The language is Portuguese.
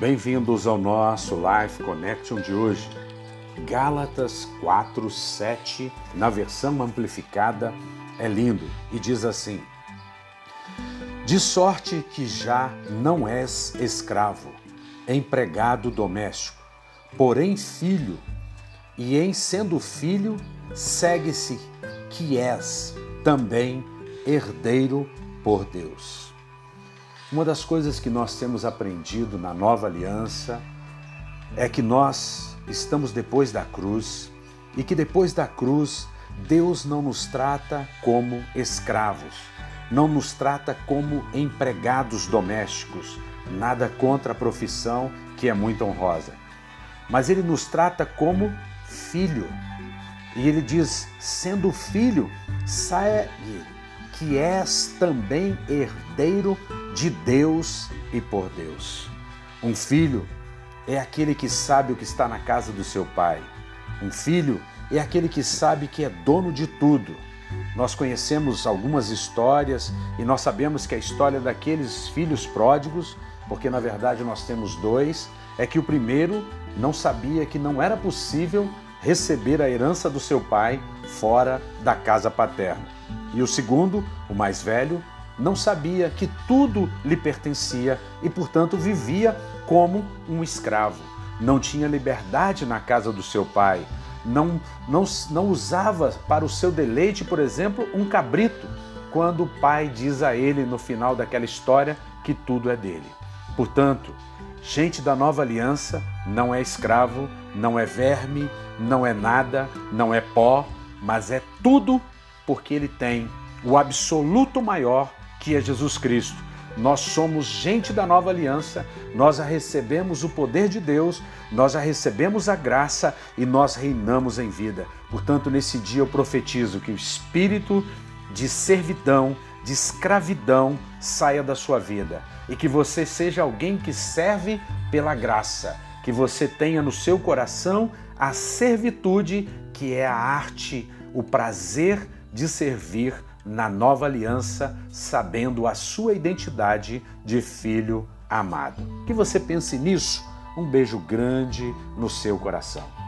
Bem-vindos ao nosso Life Connection de hoje. Gálatas 4, 7, na versão amplificada, é lindo e diz assim: De sorte que já não és escravo, empregado doméstico, porém filho, e em sendo filho, segue-se que és também herdeiro por Deus. Uma das coisas que nós temos aprendido na nova aliança é que nós estamos depois da cruz e que depois da cruz Deus não nos trata como escravos, não nos trata como empregados domésticos, nada contra a profissão que é muito honrosa, mas Ele nos trata como filho. E Ele diz: sendo filho, segue que és também herdeiro de Deus e por Deus. Um filho é aquele que sabe o que está na casa do seu pai. Um filho é aquele que sabe que é dono de tudo. Nós conhecemos algumas histórias e nós sabemos que a história daqueles filhos pródigos, porque na verdade nós temos dois, é que o primeiro não sabia que não era possível receber a herança do seu pai fora da casa paterna. E o segundo, o mais velho, não sabia que tudo lhe pertencia e, portanto, vivia como um escravo. Não tinha liberdade na casa do seu pai. Não, não, não usava para o seu deleite, por exemplo, um cabrito, quando o pai diz a ele no final daquela história que tudo é dele. Portanto, gente da nova aliança não é escravo, não é verme, não é nada, não é pó, mas é tudo porque ele tem o absoluto maior que é Jesus Cristo. Nós somos gente da nova aliança, nós já recebemos o poder de Deus, nós já recebemos a graça e nós reinamos em vida. Portanto, nesse dia eu profetizo que o espírito de servidão, de escravidão saia da sua vida e que você seja alguém que serve pela graça, que você tenha no seu coração a servitude, que é a arte, o prazer de servir na nova aliança, sabendo a sua identidade de filho amado. Que você pense nisso. Um beijo grande no seu coração.